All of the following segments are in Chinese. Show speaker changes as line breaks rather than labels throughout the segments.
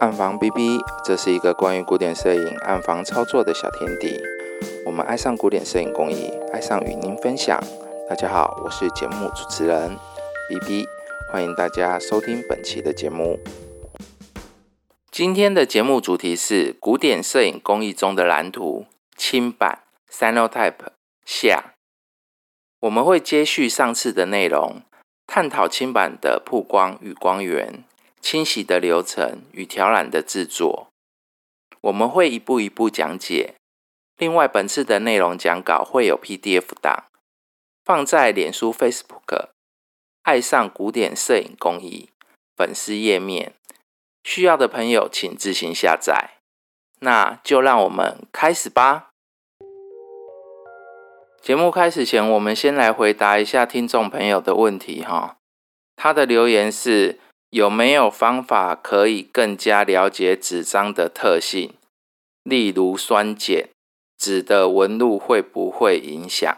暗房 B B，这是一个关于古典摄影暗房操作的小天地。我们爱上古典摄影工艺，爱上与您分享。大家好，我是节目主持人 B B，欢迎大家收听本期的节目。今天的节目主题是古典摄影工艺中的蓝图轻版 （Cyanotype） 下。我们会接续上次的内容，探讨轻版的曝光与光源。清洗的流程与调染的制作，我们会一步一步讲解。另外，本次的内容讲稿会有 PDF 档，放在脸书 Facebook“ 爱上古典摄影工艺”粉丝页面，需要的朋友请自行下载。那就让我们开始吧。节目开始前，我们先来回答一下听众朋友的问题哈。他的留言是。有没有方法可以更加了解纸张的特性？例如酸碱，纸的纹路会不会影响？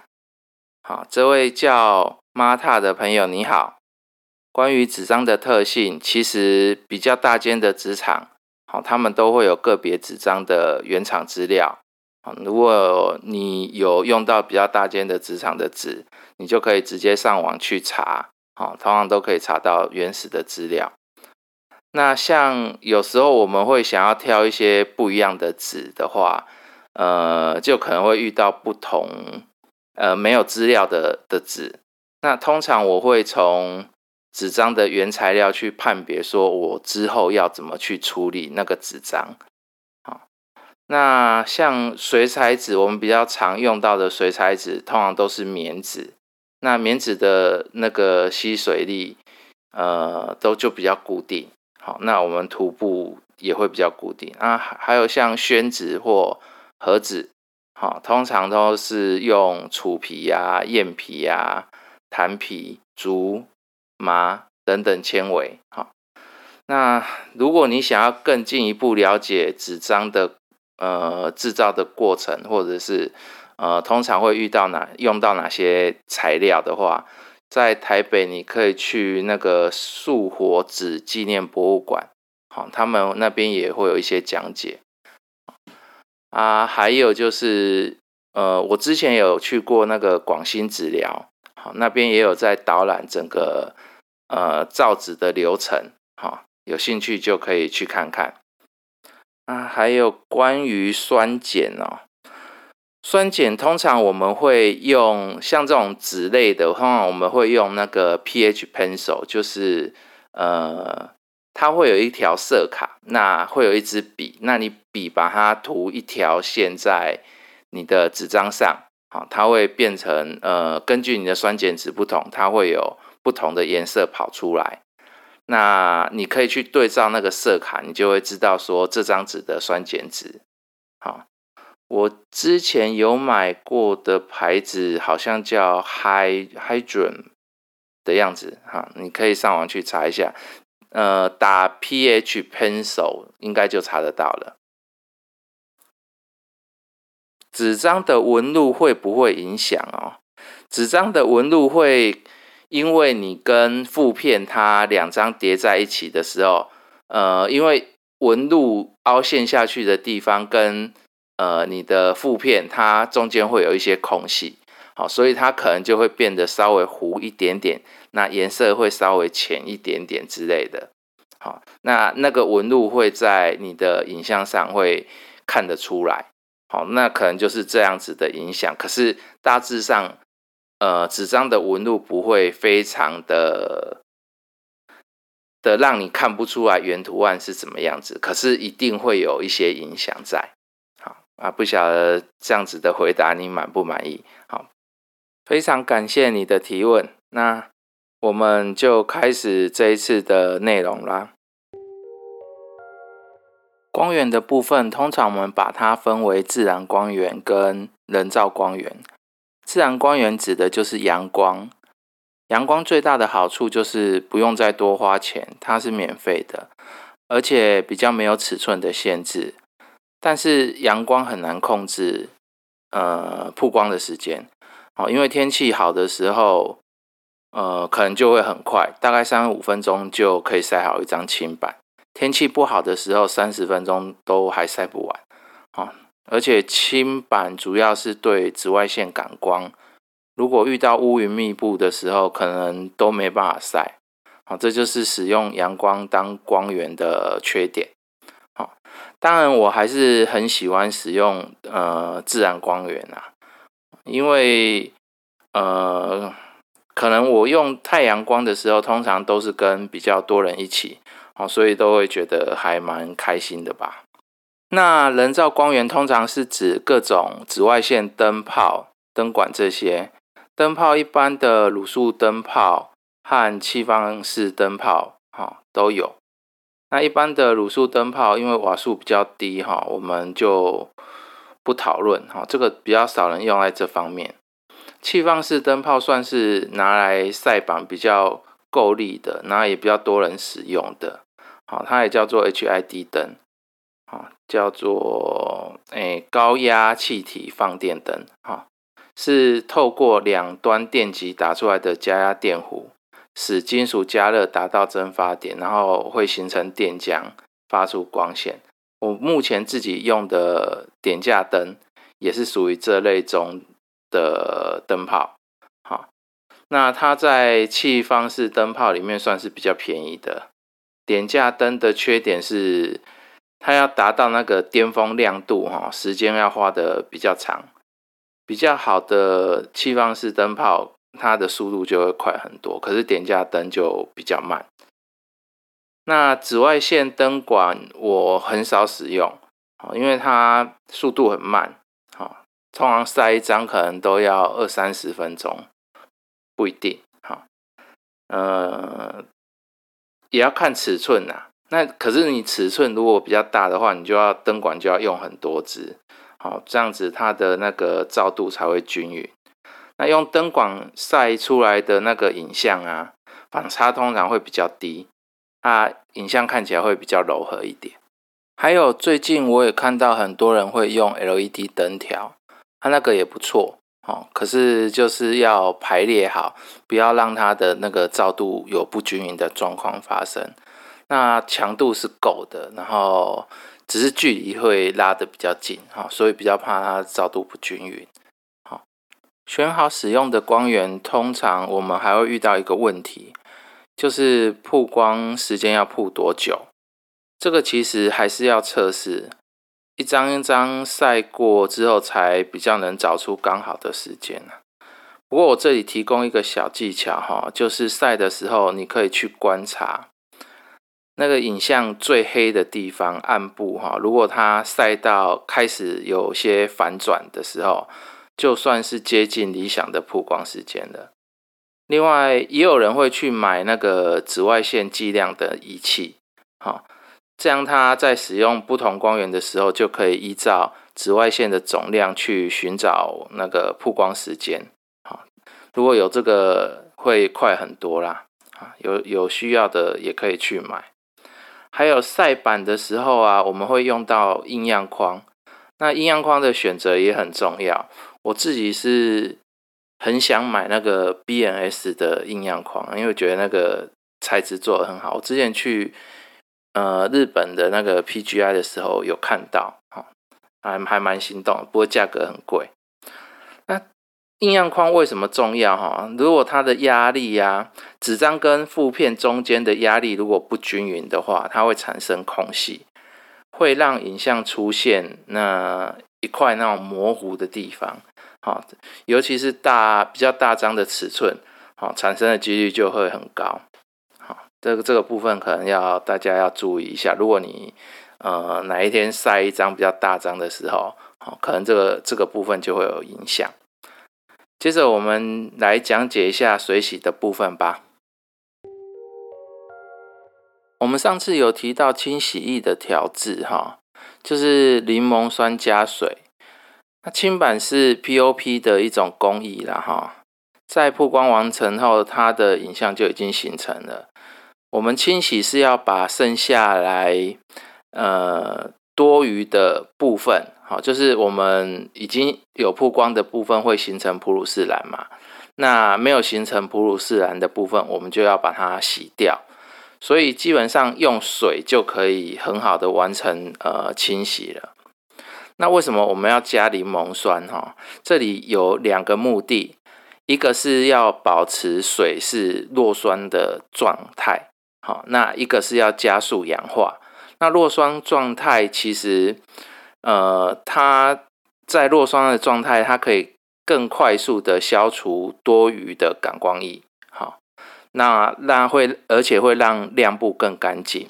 好，这位叫 Mata 的朋友你好。关于纸张的特性，其实比较大间的纸厂，好，他们都会有个别纸张的原厂资料。如果你有用到比较大间的纸厂的纸，你就可以直接上网去查。好，同样都可以查到原始的资料。那像有时候我们会想要挑一些不一样的纸的话，呃，就可能会遇到不同呃没有资料的的纸。那通常我会从纸张的原材料去判别，说我之后要怎么去处理那个纸张。好，那像水彩纸，我们比较常用到的水彩纸，通常都是棉纸。那棉纸的那个吸水力，呃，都就比较固定。好，那我们涂布也会比较固定啊。还有像宣纸或盒子，好，通常都是用楚皮呀、燕皮呀、檀皮、竹、麻等等纤维。好，那如果你想要更进一步了解纸张的呃制造的过程，或者是呃，通常会遇到哪用到哪些材料的话，在台北你可以去那个素火纸纪念博物馆，好，他们那边也会有一些讲解。啊，还有就是，呃，我之前有去过那个广兴纸疗，好，那边也有在导览整个呃造纸的流程，好，有兴趣就可以去看看。啊，还有关于酸碱哦。酸碱通常我们会用像这种纸类的，通常我们会用那个 pH pencil，就是呃，它会有一条色卡，那会有一支笔，那你笔把它涂一条线在你的纸张上，好，它会变成呃，根据你的酸碱值不同，它会有不同的颜色跑出来。那你可以去对照那个色卡，你就会知道说这张纸的酸碱值，好。我之前有买过的牌子，好像叫 Hy Hydron 的样子哈，你可以上网去查一下，呃，打 pH pencil 应该就查得到了。纸张的纹路会不会影响哦？纸张的纹路会，因为你跟副片它两张叠在一起的时候，呃，因为纹路凹陷下去的地方跟呃，你的负片它中间会有一些空隙，好，所以它可能就会变得稍微糊一点点，那颜色会稍微浅一点点之类的，好，那那个纹路会在你的影像上会看得出来，好，那可能就是这样子的影响。可是大致上，呃，纸张的纹路不会非常的的让你看不出来原图案是怎么样子，可是一定会有一些影响在。啊，不晓得这样子的回答你满不满意？好，非常感谢你的提问。那我们就开始这一次的内容啦。光源的部分，通常我们把它分为自然光源跟人造光源。自然光源指的就是阳光。阳光最大的好处就是不用再多花钱，它是免费的，而且比较没有尺寸的限制。但是阳光很难控制，呃，曝光的时间，好，因为天气好的时候，呃，可能就会很快，大概三五分钟就可以晒好一张清版。天气不好的时候，三十分钟都还晒不完。好，而且轻板主要是对紫外线感光，如果遇到乌云密布的时候，可能都没办法晒。好，这就是使用阳光当光源的缺点。当然我还是很喜欢使用呃自然光源啊，因为呃。可能我用太阳光的时候，通常都是跟比较多人一起，哦，所以都会觉得还蛮开心的吧。那人造光源通常是指各种紫外线灯泡、灯管这些灯泡，一般的卤素灯泡和气放式灯泡，哈，都有。那一般的卤素灯泡，因为瓦数比较低，哈，我们就不讨论，哈，这个比较少人用在这方面。气放式灯泡算是拿来晒板比较够力的，然后也比较多人使用的。好，它也叫做 HID 灯，好，叫做诶高压气体放电灯，哈，是透过两端电极打出来的加压电弧，使金属加热达到蒸发点，然后会形成电浆，发出光线。我目前自己用的点架灯也是属于这类中。的灯泡，好，那它在气方式灯泡里面算是比较便宜的。点架灯的缺点是，它要达到那个巅峰亮度，哈，时间要花的比较长。比较好的气方式灯泡，它的速度就会快很多，可是点架灯就比较慢。那紫外线灯管我很少使用，因为它速度很慢，好。通常晒一张可能都要二三十分钟，不一定哈。呃，也要看尺寸呐。那可是你尺寸如果比较大的话，你就要灯管就要用很多支，好这样子它的那个照度才会均匀。那用灯管晒出来的那个影像啊，反差通常会比较低，它影像看起来会比较柔和一点。还有最近我也看到很多人会用 LED 灯条。它那个也不错，哦，可是就是要排列好，不要让它的那个照度有不均匀的状况发生。那强度是够的，然后只是距离会拉的比较近，哈，所以比较怕它照度不均匀。选好使用的光源，通常我们还会遇到一个问题，就是曝光时间要曝多久？这个其实还是要测试。一张一张晒过之后，才比较能找出刚好的时间不过我这里提供一个小技巧哈，就是晒的时候，你可以去观察那个影像最黑的地方暗部哈。如果它晒到开始有些反转的时候，就算是接近理想的曝光时间了。另外，也有人会去买那个紫外线计量的仪器，好。这样，它在使用不同光源的时候，就可以依照紫外线的总量去寻找那个曝光时间。好，如果有这个，会快很多啦。啊，有有需要的也可以去买。还有晒板的时候啊，我们会用到阴阳框。那阴阳框的选择也很重要。我自己是很想买那个 BNS 的阴阳框，因为我觉得那个材质做的很好。我之前去。呃，日本的那个 PGI 的时候有看到，哈，还还蛮心动，不过价格很贵。那印样框为什么重要？哈，如果它的压力呀，纸张跟负片中间的压力如果不均匀的话，它会产生空隙，会让影像出现那一块那种模糊的地方，好，尤其是大比较大张的尺寸，好，产生的几率就会很高。这个这个部分可能要大家要注意一下。如果你呃哪一天晒一张比较大张的时候，好，可能这个这个部分就会有影响。接着我们来讲解一下水洗的部分吧。我们上次有提到清洗液的调制，哈，就是柠檬酸加水。那清板是 POP 的一种工艺了，哈，在曝光完成后，它的影像就已经形成了。我们清洗是要把剩下来呃多余的部分，好，就是我们已经有曝光的部分会形成普鲁士蓝嘛，那没有形成普鲁士蓝的部分，我们就要把它洗掉。所以基本上用水就可以很好的完成呃清洗了。那为什么我们要加柠檬酸？哈，这里有两个目的，一个是要保持水是弱酸的状态，好，那一个是要加速氧化。那弱酸状态其实，呃，它在弱酸的状态，它可以更快速的消除多余的感光液，好，那那会而且会让亮部更干净。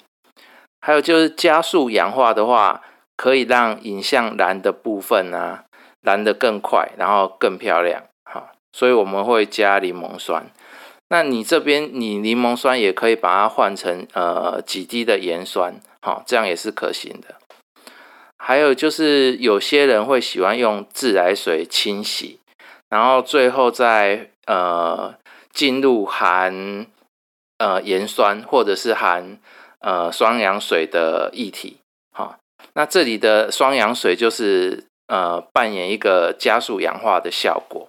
还有就是加速氧化的话，可以让影像蓝的部分呢蓝的更快，然后更漂亮，好，所以我们会加柠檬酸。那你这边你柠檬酸也可以把它换成呃几滴的盐酸。好，这样也是可行的。还有就是有些人会喜欢用自来水清洗，然后最后再呃进入含呃盐酸或者是含呃双氧水的液体。好，那这里的双氧水就是呃扮演一个加速氧化的效果，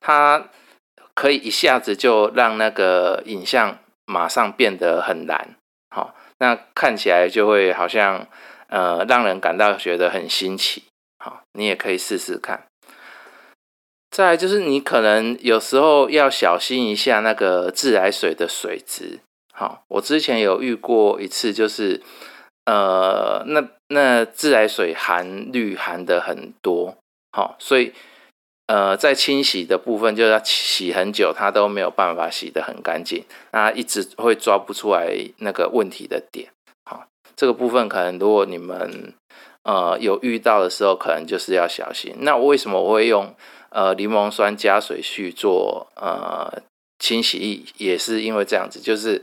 它可以一下子就让那个影像马上变得很蓝。好。那看起来就会好像，呃，让人感到觉得很新奇。好，你也可以试试看。再就是你可能有时候要小心一下那个自来水的水质。好，我之前有遇过一次，就是呃，那那自来水含氯含的很多。好，所以。呃，在清洗的部分，就要洗很久，它都没有办法洗得很干净，那一直会抓不出来那个问题的点。好，这个部分可能如果你们呃有遇到的时候，可能就是要小心。那我为什么我会用呃柠檬酸加水去做呃清洗？也是因为这样子，就是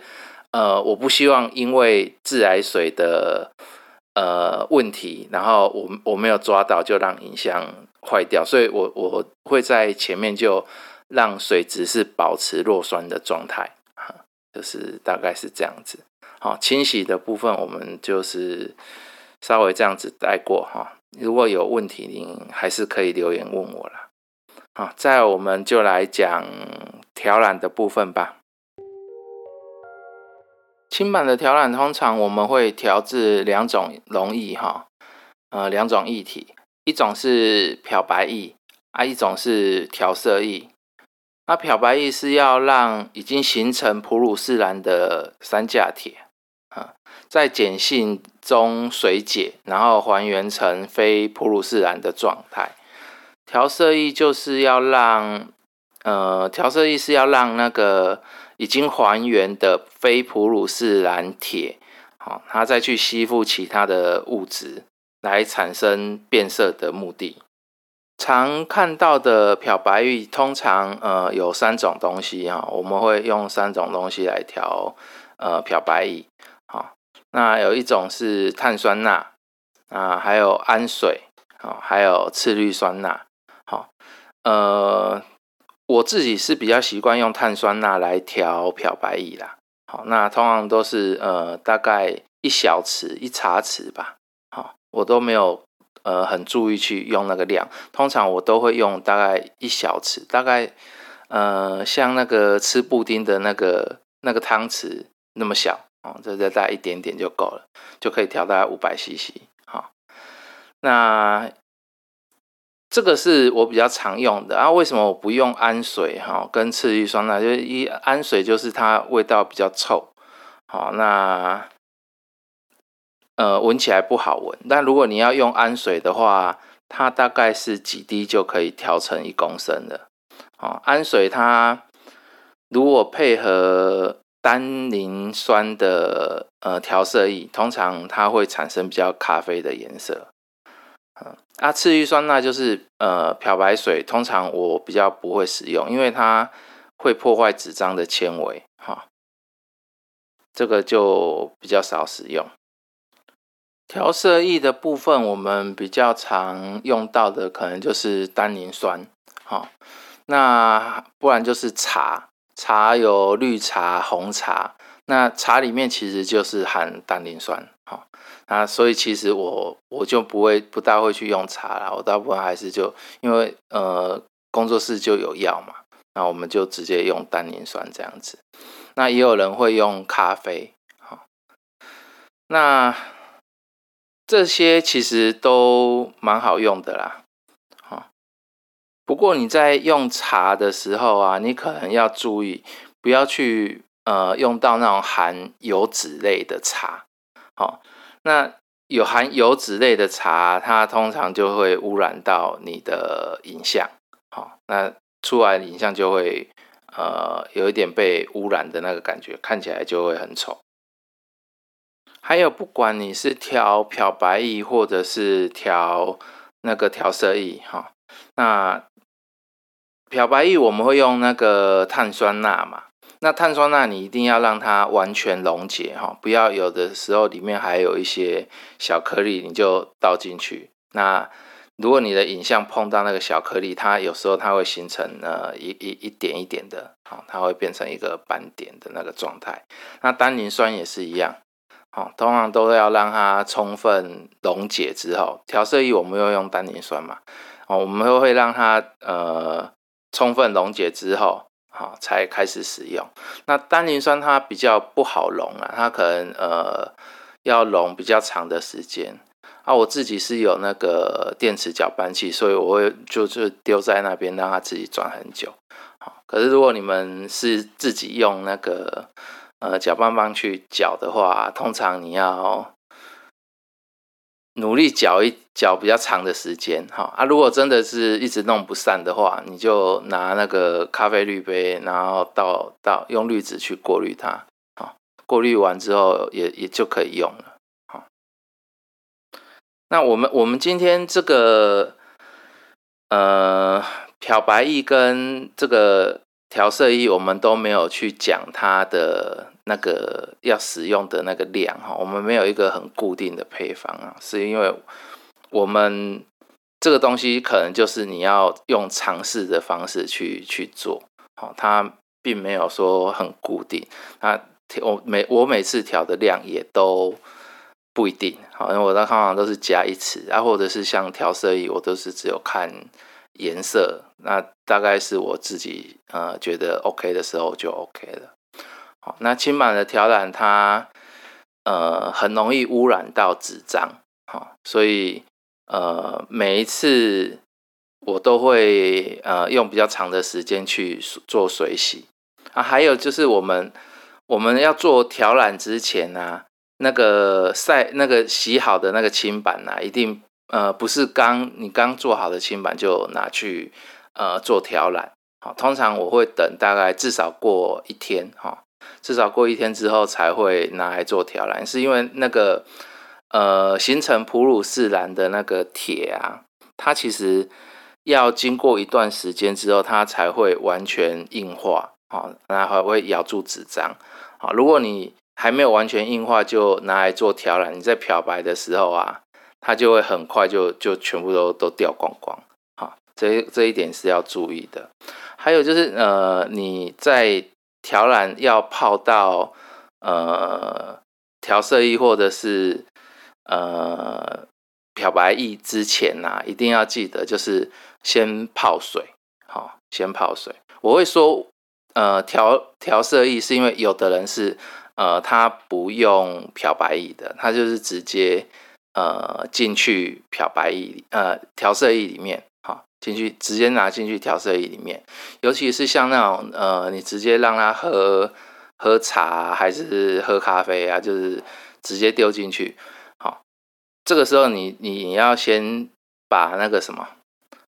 呃我不希望因为自来水的呃问题，然后我我没有抓到，就让影像。坏掉，所以我我会在前面就让水质是保持弱酸的状态，哈，就是大概是这样子。好，清洗的部分我们就是稍微这样子带过哈。如果有问题，您还是可以留言问我了。好，再我们就来讲调染的部分吧。轻版的调染通常我们会调制两种溶液哈，呃，两种液体。一种是漂白液啊，一种是调色液。那漂白液是要让已经形成普鲁士蓝的三价铁啊，在碱性中水解，然后还原成非普鲁士蓝的状态。调色液就是要让呃，调色液是要让那个已经还原的非普鲁士蓝铁，好，它再去吸附其他的物质。来产生变色的目的，常看到的漂白液通常呃有三种东西哈，我们会用三种东西来调呃漂白液，好，那有一种是碳酸钠啊，还有氨水，好，还有次氯酸钠，好，呃，我自己是比较习惯用碳酸钠来调漂白液啦，好，那通常都是呃大概一小匙一茶匙吧。好我都没有呃很注意去用那个量，通常我都会用大概一小匙，大概呃像那个吃布丁的那个那个汤匙那么小。哦，这再大一点点就够了，就可以调大概五百 CC 好，那这个是我比较常用的啊。为什么我不用氨水哈？跟次氯酸钠，就是一氨水就是它味道比较臭，好那。呃，闻起来不好闻。但如果你要用氨水的话，它大概是几滴就可以调成一公升的。哦，氨水它如果配合单宁酸的呃调色液，通常它会产生比较咖啡的颜色。啊，次氯酸钠就是呃漂白水，通常我比较不会使用，因为它会破坏纸张的纤维。哈，这个就比较少使用。调色液的部分，我们比较常用到的可能就是单宁酸，好，那不然就是茶，茶有绿茶、红茶，那茶里面其实就是含单宁酸，啊，所以其实我我就不会不大会去用茶了，我大部分还是就因为呃工作室就有药嘛，那我们就直接用单宁酸这样子，那也有人会用咖啡，好，那这些其实都蛮好用的啦。好，不过你在用茶的时候啊，你可能要注意，不要去呃用到那种含油脂类的茶。好，那有含油脂类的茶，它通常就会污染到你的影像。好，那出来的影像就会呃有一点被污染的那个感觉，看起来就会很丑。还有，不管你是调漂白液或者是调那个调色液，哈，那漂白液我们会用那个碳酸钠嘛？那碳酸钠你一定要让它完全溶解，哈，不要有的时候里面还有一些小颗粒，你就倒进去。那如果你的影像碰到那个小颗粒，它有时候它会形成呃一一一点一点的，好，它会变成一个斑点的那个状态。那单磷酸也是一样。好，通常都要让它充分溶解之后，调色液我们又用单磷酸嘛，哦，我们会让它呃充分溶解之后，好才开始使用。那单磷酸它比较不好溶啊，它可能呃要溶比较长的时间。啊，我自己是有那个电池搅拌器，所以我会就是丢在那边让它自己转很久。好，可是如果你们是自己用那个。呃，搅拌棒去搅的话，通常你要努力搅一搅比较长的时间，哈啊，如果真的是一直弄不散的话，你就拿那个咖啡滤杯，然后倒倒用滤纸去过滤它，好，过滤完之后也也就可以用了，好。那我们我们今天这个呃漂白液跟这个调色液，我们都没有去讲它的。那个要使用的那个量哈，我们没有一个很固定的配方啊，是因为我们这个东西可能就是你要用尝试的方式去去做，好，它并没有说很固定。那我每我每次调的量也都不一定，好，因为我通常都是加一匙啊，或者是像调色仪，我都是只有看颜色，那大概是我自己呃觉得 OK 的时候就 OK 了。好，那轻版的调染它呃很容易污染到纸张，好，所以呃每一次我都会呃用比较长的时间去做水洗啊，还有就是我们我们要做调染之前呢，那个晒那个洗好的那个轻版呢，一定呃不是刚你刚做好的轻版就拿去呃做调染，好，通常我会等大概至少过一天哈。至少过一天之后才会拿来做调染，是因为那个呃形成普鲁士蓝的那个铁啊，它其实要经过一段时间之后，它才会完全硬化，好，然后会咬住纸张，好，如果你还没有完全硬化就拿来做调染，你在漂白的时候啊，它就会很快就就全部都都掉光光，好，这这一点是要注意的。还有就是呃你在调染要泡到呃调色液或者是呃漂白液之前呐，一定要记得就是先泡水，好，先泡水。我会说呃调调色液是因为有的人是呃他不用漂白液的，他就是直接呃进去漂白液呃调色液里面。进去直接拿进去调色液里面，尤其是像那种呃，你直接让他喝喝茶还是喝咖啡啊，就是直接丢进去。好，这个时候你你要先把那个什么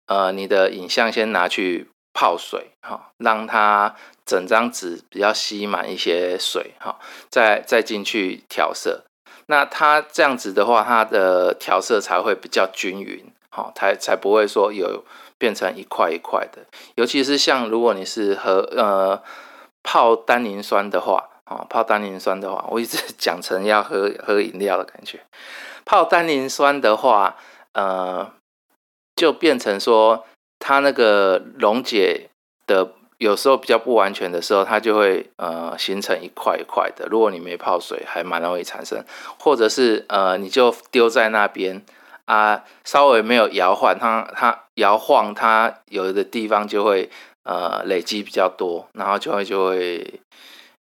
呃，你的影像先拿去泡水，哈，让它整张纸比较吸满一些水，哈，再再进去调色。那它这样子的话，它的调色才会比较均匀。好，才才不会说有变成一块一块的。尤其是像如果你是喝呃泡单宁酸的话，啊泡单宁酸的话，我一直 讲成要喝喝饮料的感觉。泡单宁酸的话，呃，就变成说它那个溶解的有时候比较不完全的时候，它就会呃形成一块一块的。如果你没泡水，还蛮容易产生，或者是呃你就丢在那边。啊，稍微没有摇晃，它它摇晃，它有的地方就会呃累积比较多，然后就会就会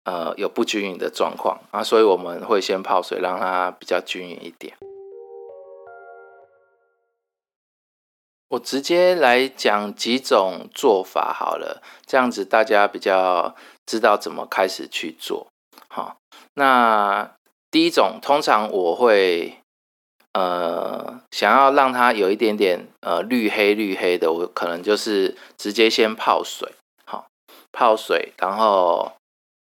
呃有不均匀的状况啊，所以我们会先泡水，让它比较均匀一点。我直接来讲几种做法好了，这样子大家比较知道怎么开始去做。好，那第一种，通常我会呃想要让它有一点点呃绿黑绿黑的，我可能就是直接先泡水，好，泡水，然后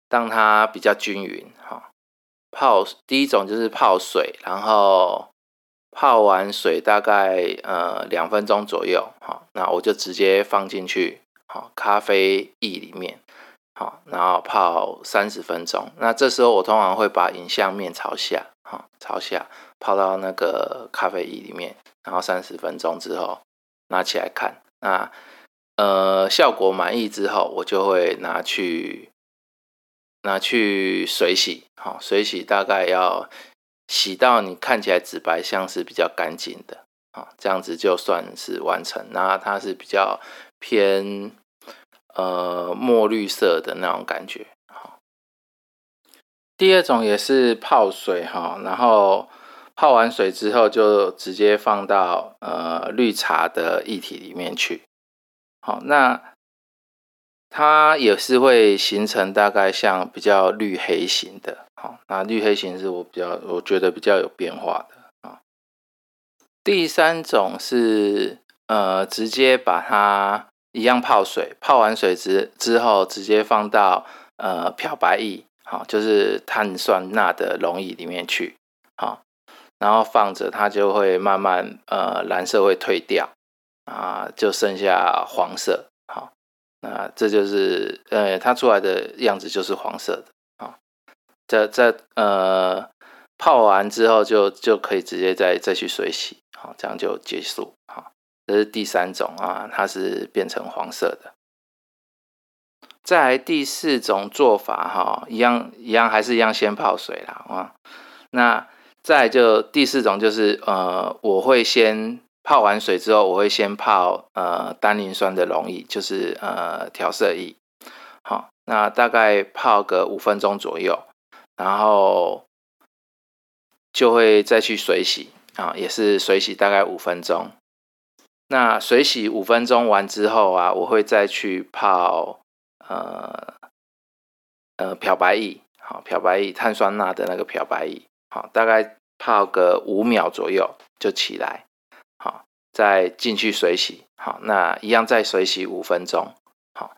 让它比较均匀。好，泡第一种就是泡水，然后。泡完水大概呃两分钟左右，好，那我就直接放进去，好，咖啡液里面，好，然后泡三十分钟。那这时候我通常会把影像面朝下，好，朝下泡到那个咖啡液里面，然后三十分钟之后拿起来看，那呃效果满意之后，我就会拿去拿去水洗，好，水洗大概要。洗到你看起来紫白，像是比较干净的啊，这样子就算是完成。那它是比较偏呃墨绿色的那种感觉。好，第二种也是泡水哈，然后泡完水之后就直接放到呃绿茶的液体里面去。好，那。它也是会形成大概像比较绿黑型的，好，那绿黑型是我比较我觉得比较有变化的啊。第三种是呃直接把它一样泡水，泡完水之之后直接放到呃漂白液，好，就是碳酸钠的溶液里面去，好，然后放着它就会慢慢呃蓝色会退掉啊，就剩下黄色。好那这就是呃，它出来的样子就是黄色的啊。在在呃泡完之后就就可以直接再再去水洗，好，这样就结束。好，这是第三种啊，它是变成黄色的。再来第四种做法哈，一样一样还是一样先泡水啦啊。那再就第四种就是呃，我会先。泡完水之后，我会先泡呃单磷酸的溶液，就是呃调色液。好，那大概泡个五分钟左右，然后就会再去水洗啊，也是水洗大概五分钟。那水洗五分钟完之后啊，我会再去泡呃呃漂白液，好漂白液碳酸钠的那个漂白液，好大概泡个五秒左右就起来。好，再进去水洗。好，那一样再水洗五分钟。好，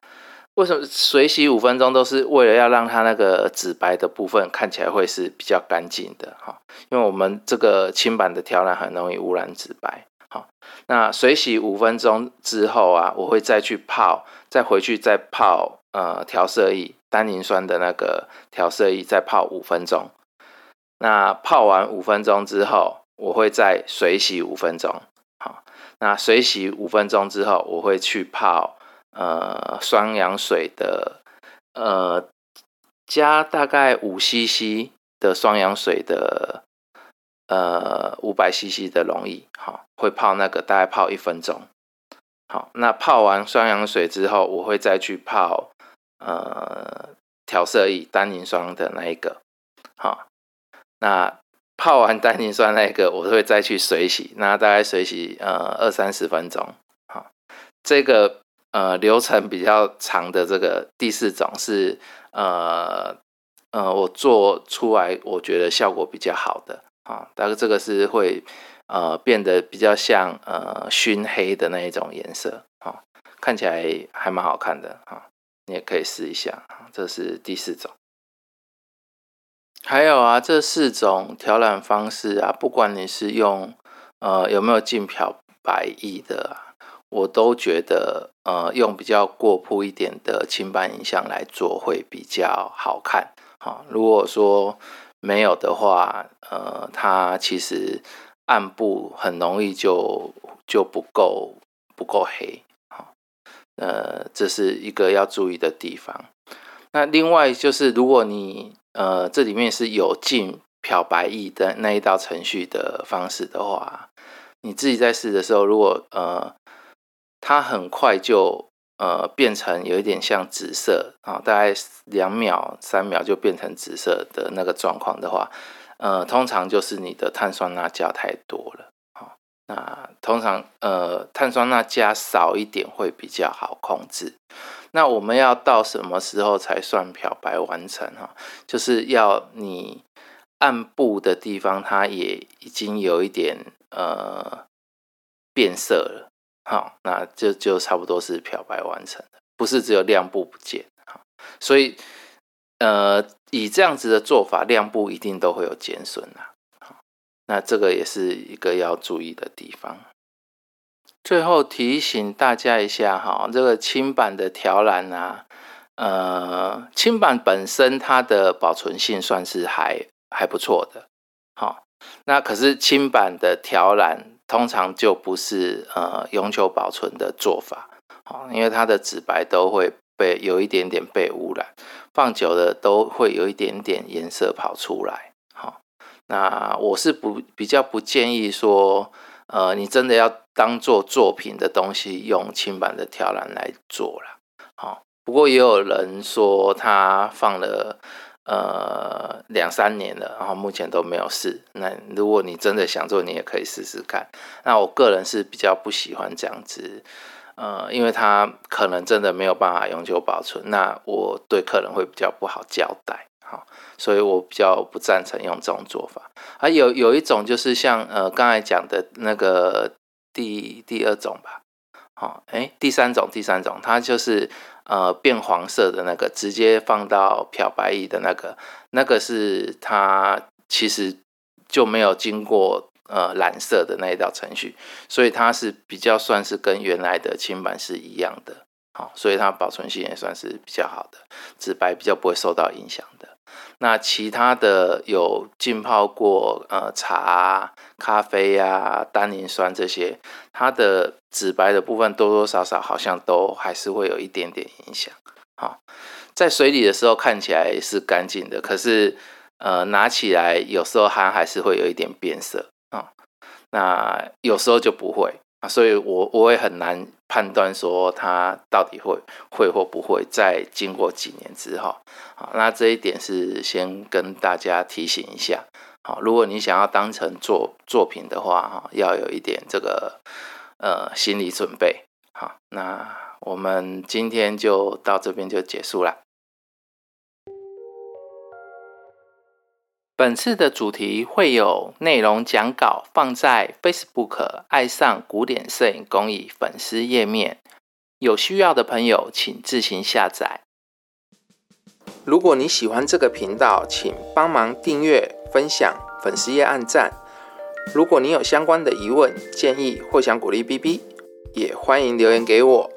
为什么水洗五分钟都是为了要让它那个紫白的部分看起来会是比较干净的？哈，因为我们这个轻版的调染很容易污染紫白。好，那水洗五分钟之后啊，我会再去泡，再回去再泡呃调色液，单宁酸的那个调色液，再泡五分钟。那泡完五分钟之后，我会再水洗五分钟。好那水洗五分钟之后，我会去泡呃双氧水的呃加大概五 CC 的双氧水的呃五百 CC 的溶液，好，会泡那个大概泡一分钟。好，那泡完双氧水之后，我会再去泡呃调色液单宁霜的那一个，好，那。泡完单宁酸那个，我会再去水洗，那大概水洗呃二三十分钟。好，这个呃流程比较长的这个第四种是呃呃我做出来我觉得效果比较好的啊，大概这个是会呃变得比较像呃熏黑的那一种颜色啊，看起来还蛮好看的啊，你也可以试一下啊，这是第四种。还有啊，这四种调染方式啊，不管你是用呃有没有浸漂白液的，我都觉得呃用比较过铺一点的轻版影像来做会比较好看。好，如果说没有的话，呃，它其实暗部很容易就就不够不够黑。好，呃，这是一个要注意的地方。那另外就是，如果你呃这里面是有进漂白液的那一道程序的方式的话，你自己在试的时候，如果呃它很快就呃变成有一点像紫色啊，大概两秒三秒就变成紫色的那个状况的话，呃，通常就是你的碳酸钠加太多了。好，那通常呃碳酸钠加少一点会比较好控制。那我们要到什么时候才算漂白完成哈？就是要你暗部的地方它也已经有一点呃变色了。好，那就就差不多是漂白完成的，不是只有亮部不见。好，所以呃，以这样子的做法，亮部一定都会有减损啊。那这个也是一个要注意的地方。最后提醒大家一下哈，这个轻版的条栏啊，呃，轻版本身它的保存性算是还还不错的。好，那可是轻版的条栏。通常就不是呃永久保存的做法，好，因为它的纸白都会被有一点点被污染，放久了都会有一点点颜色跑出来，好，那我是不比较不建议说，呃，你真的要当做作品的东西用轻版的条栏来做了，好，不过也有人说他放了。呃，两三年了，然后目前都没有事。那如果你真的想做，你也可以试试看。那我个人是比较不喜欢这样子，呃，因为它可能真的没有办法永久保存，那我对客人会比较不好交代，好，所以我比较不赞成用这种做法。还有有一种就是像呃刚才讲的那个第第二种吧，好，哎，第三种第三种，它就是。呃，变黄色的那个，直接放到漂白液的那个，那个是它其实就没有经过呃染色的那一道程序，所以它是比较算是跟原来的清版是一样的，好，所以它保存性也算是比较好的，纸白比较不会受到影响的。那其他的有浸泡过呃茶、咖啡呀、单宁酸这些，它的紫白的部分多多少少好像都还是会有一点点影响。好，在水里的时候看起来是干净的，可是呃拿起来有时候它还是会有一点变色啊。那有时候就不会。啊，所以我我也很难判断说它到底会会或不会在经过几年之后，好，那这一点是先跟大家提醒一下，好，如果你想要当成作作品的话，哈，要有一点这个呃心理准备，好，那我们今天就到这边就结束了。本次的主题会有内容讲稿放在 Facebook“ 爱上古典摄影工艺”粉丝页面，有需要的朋友请自行下载。如果你喜欢这个频道，请帮忙订阅、分享、粉丝页按赞。如果你有相关的疑问、建议或想鼓励 B B，也欢迎留言给我。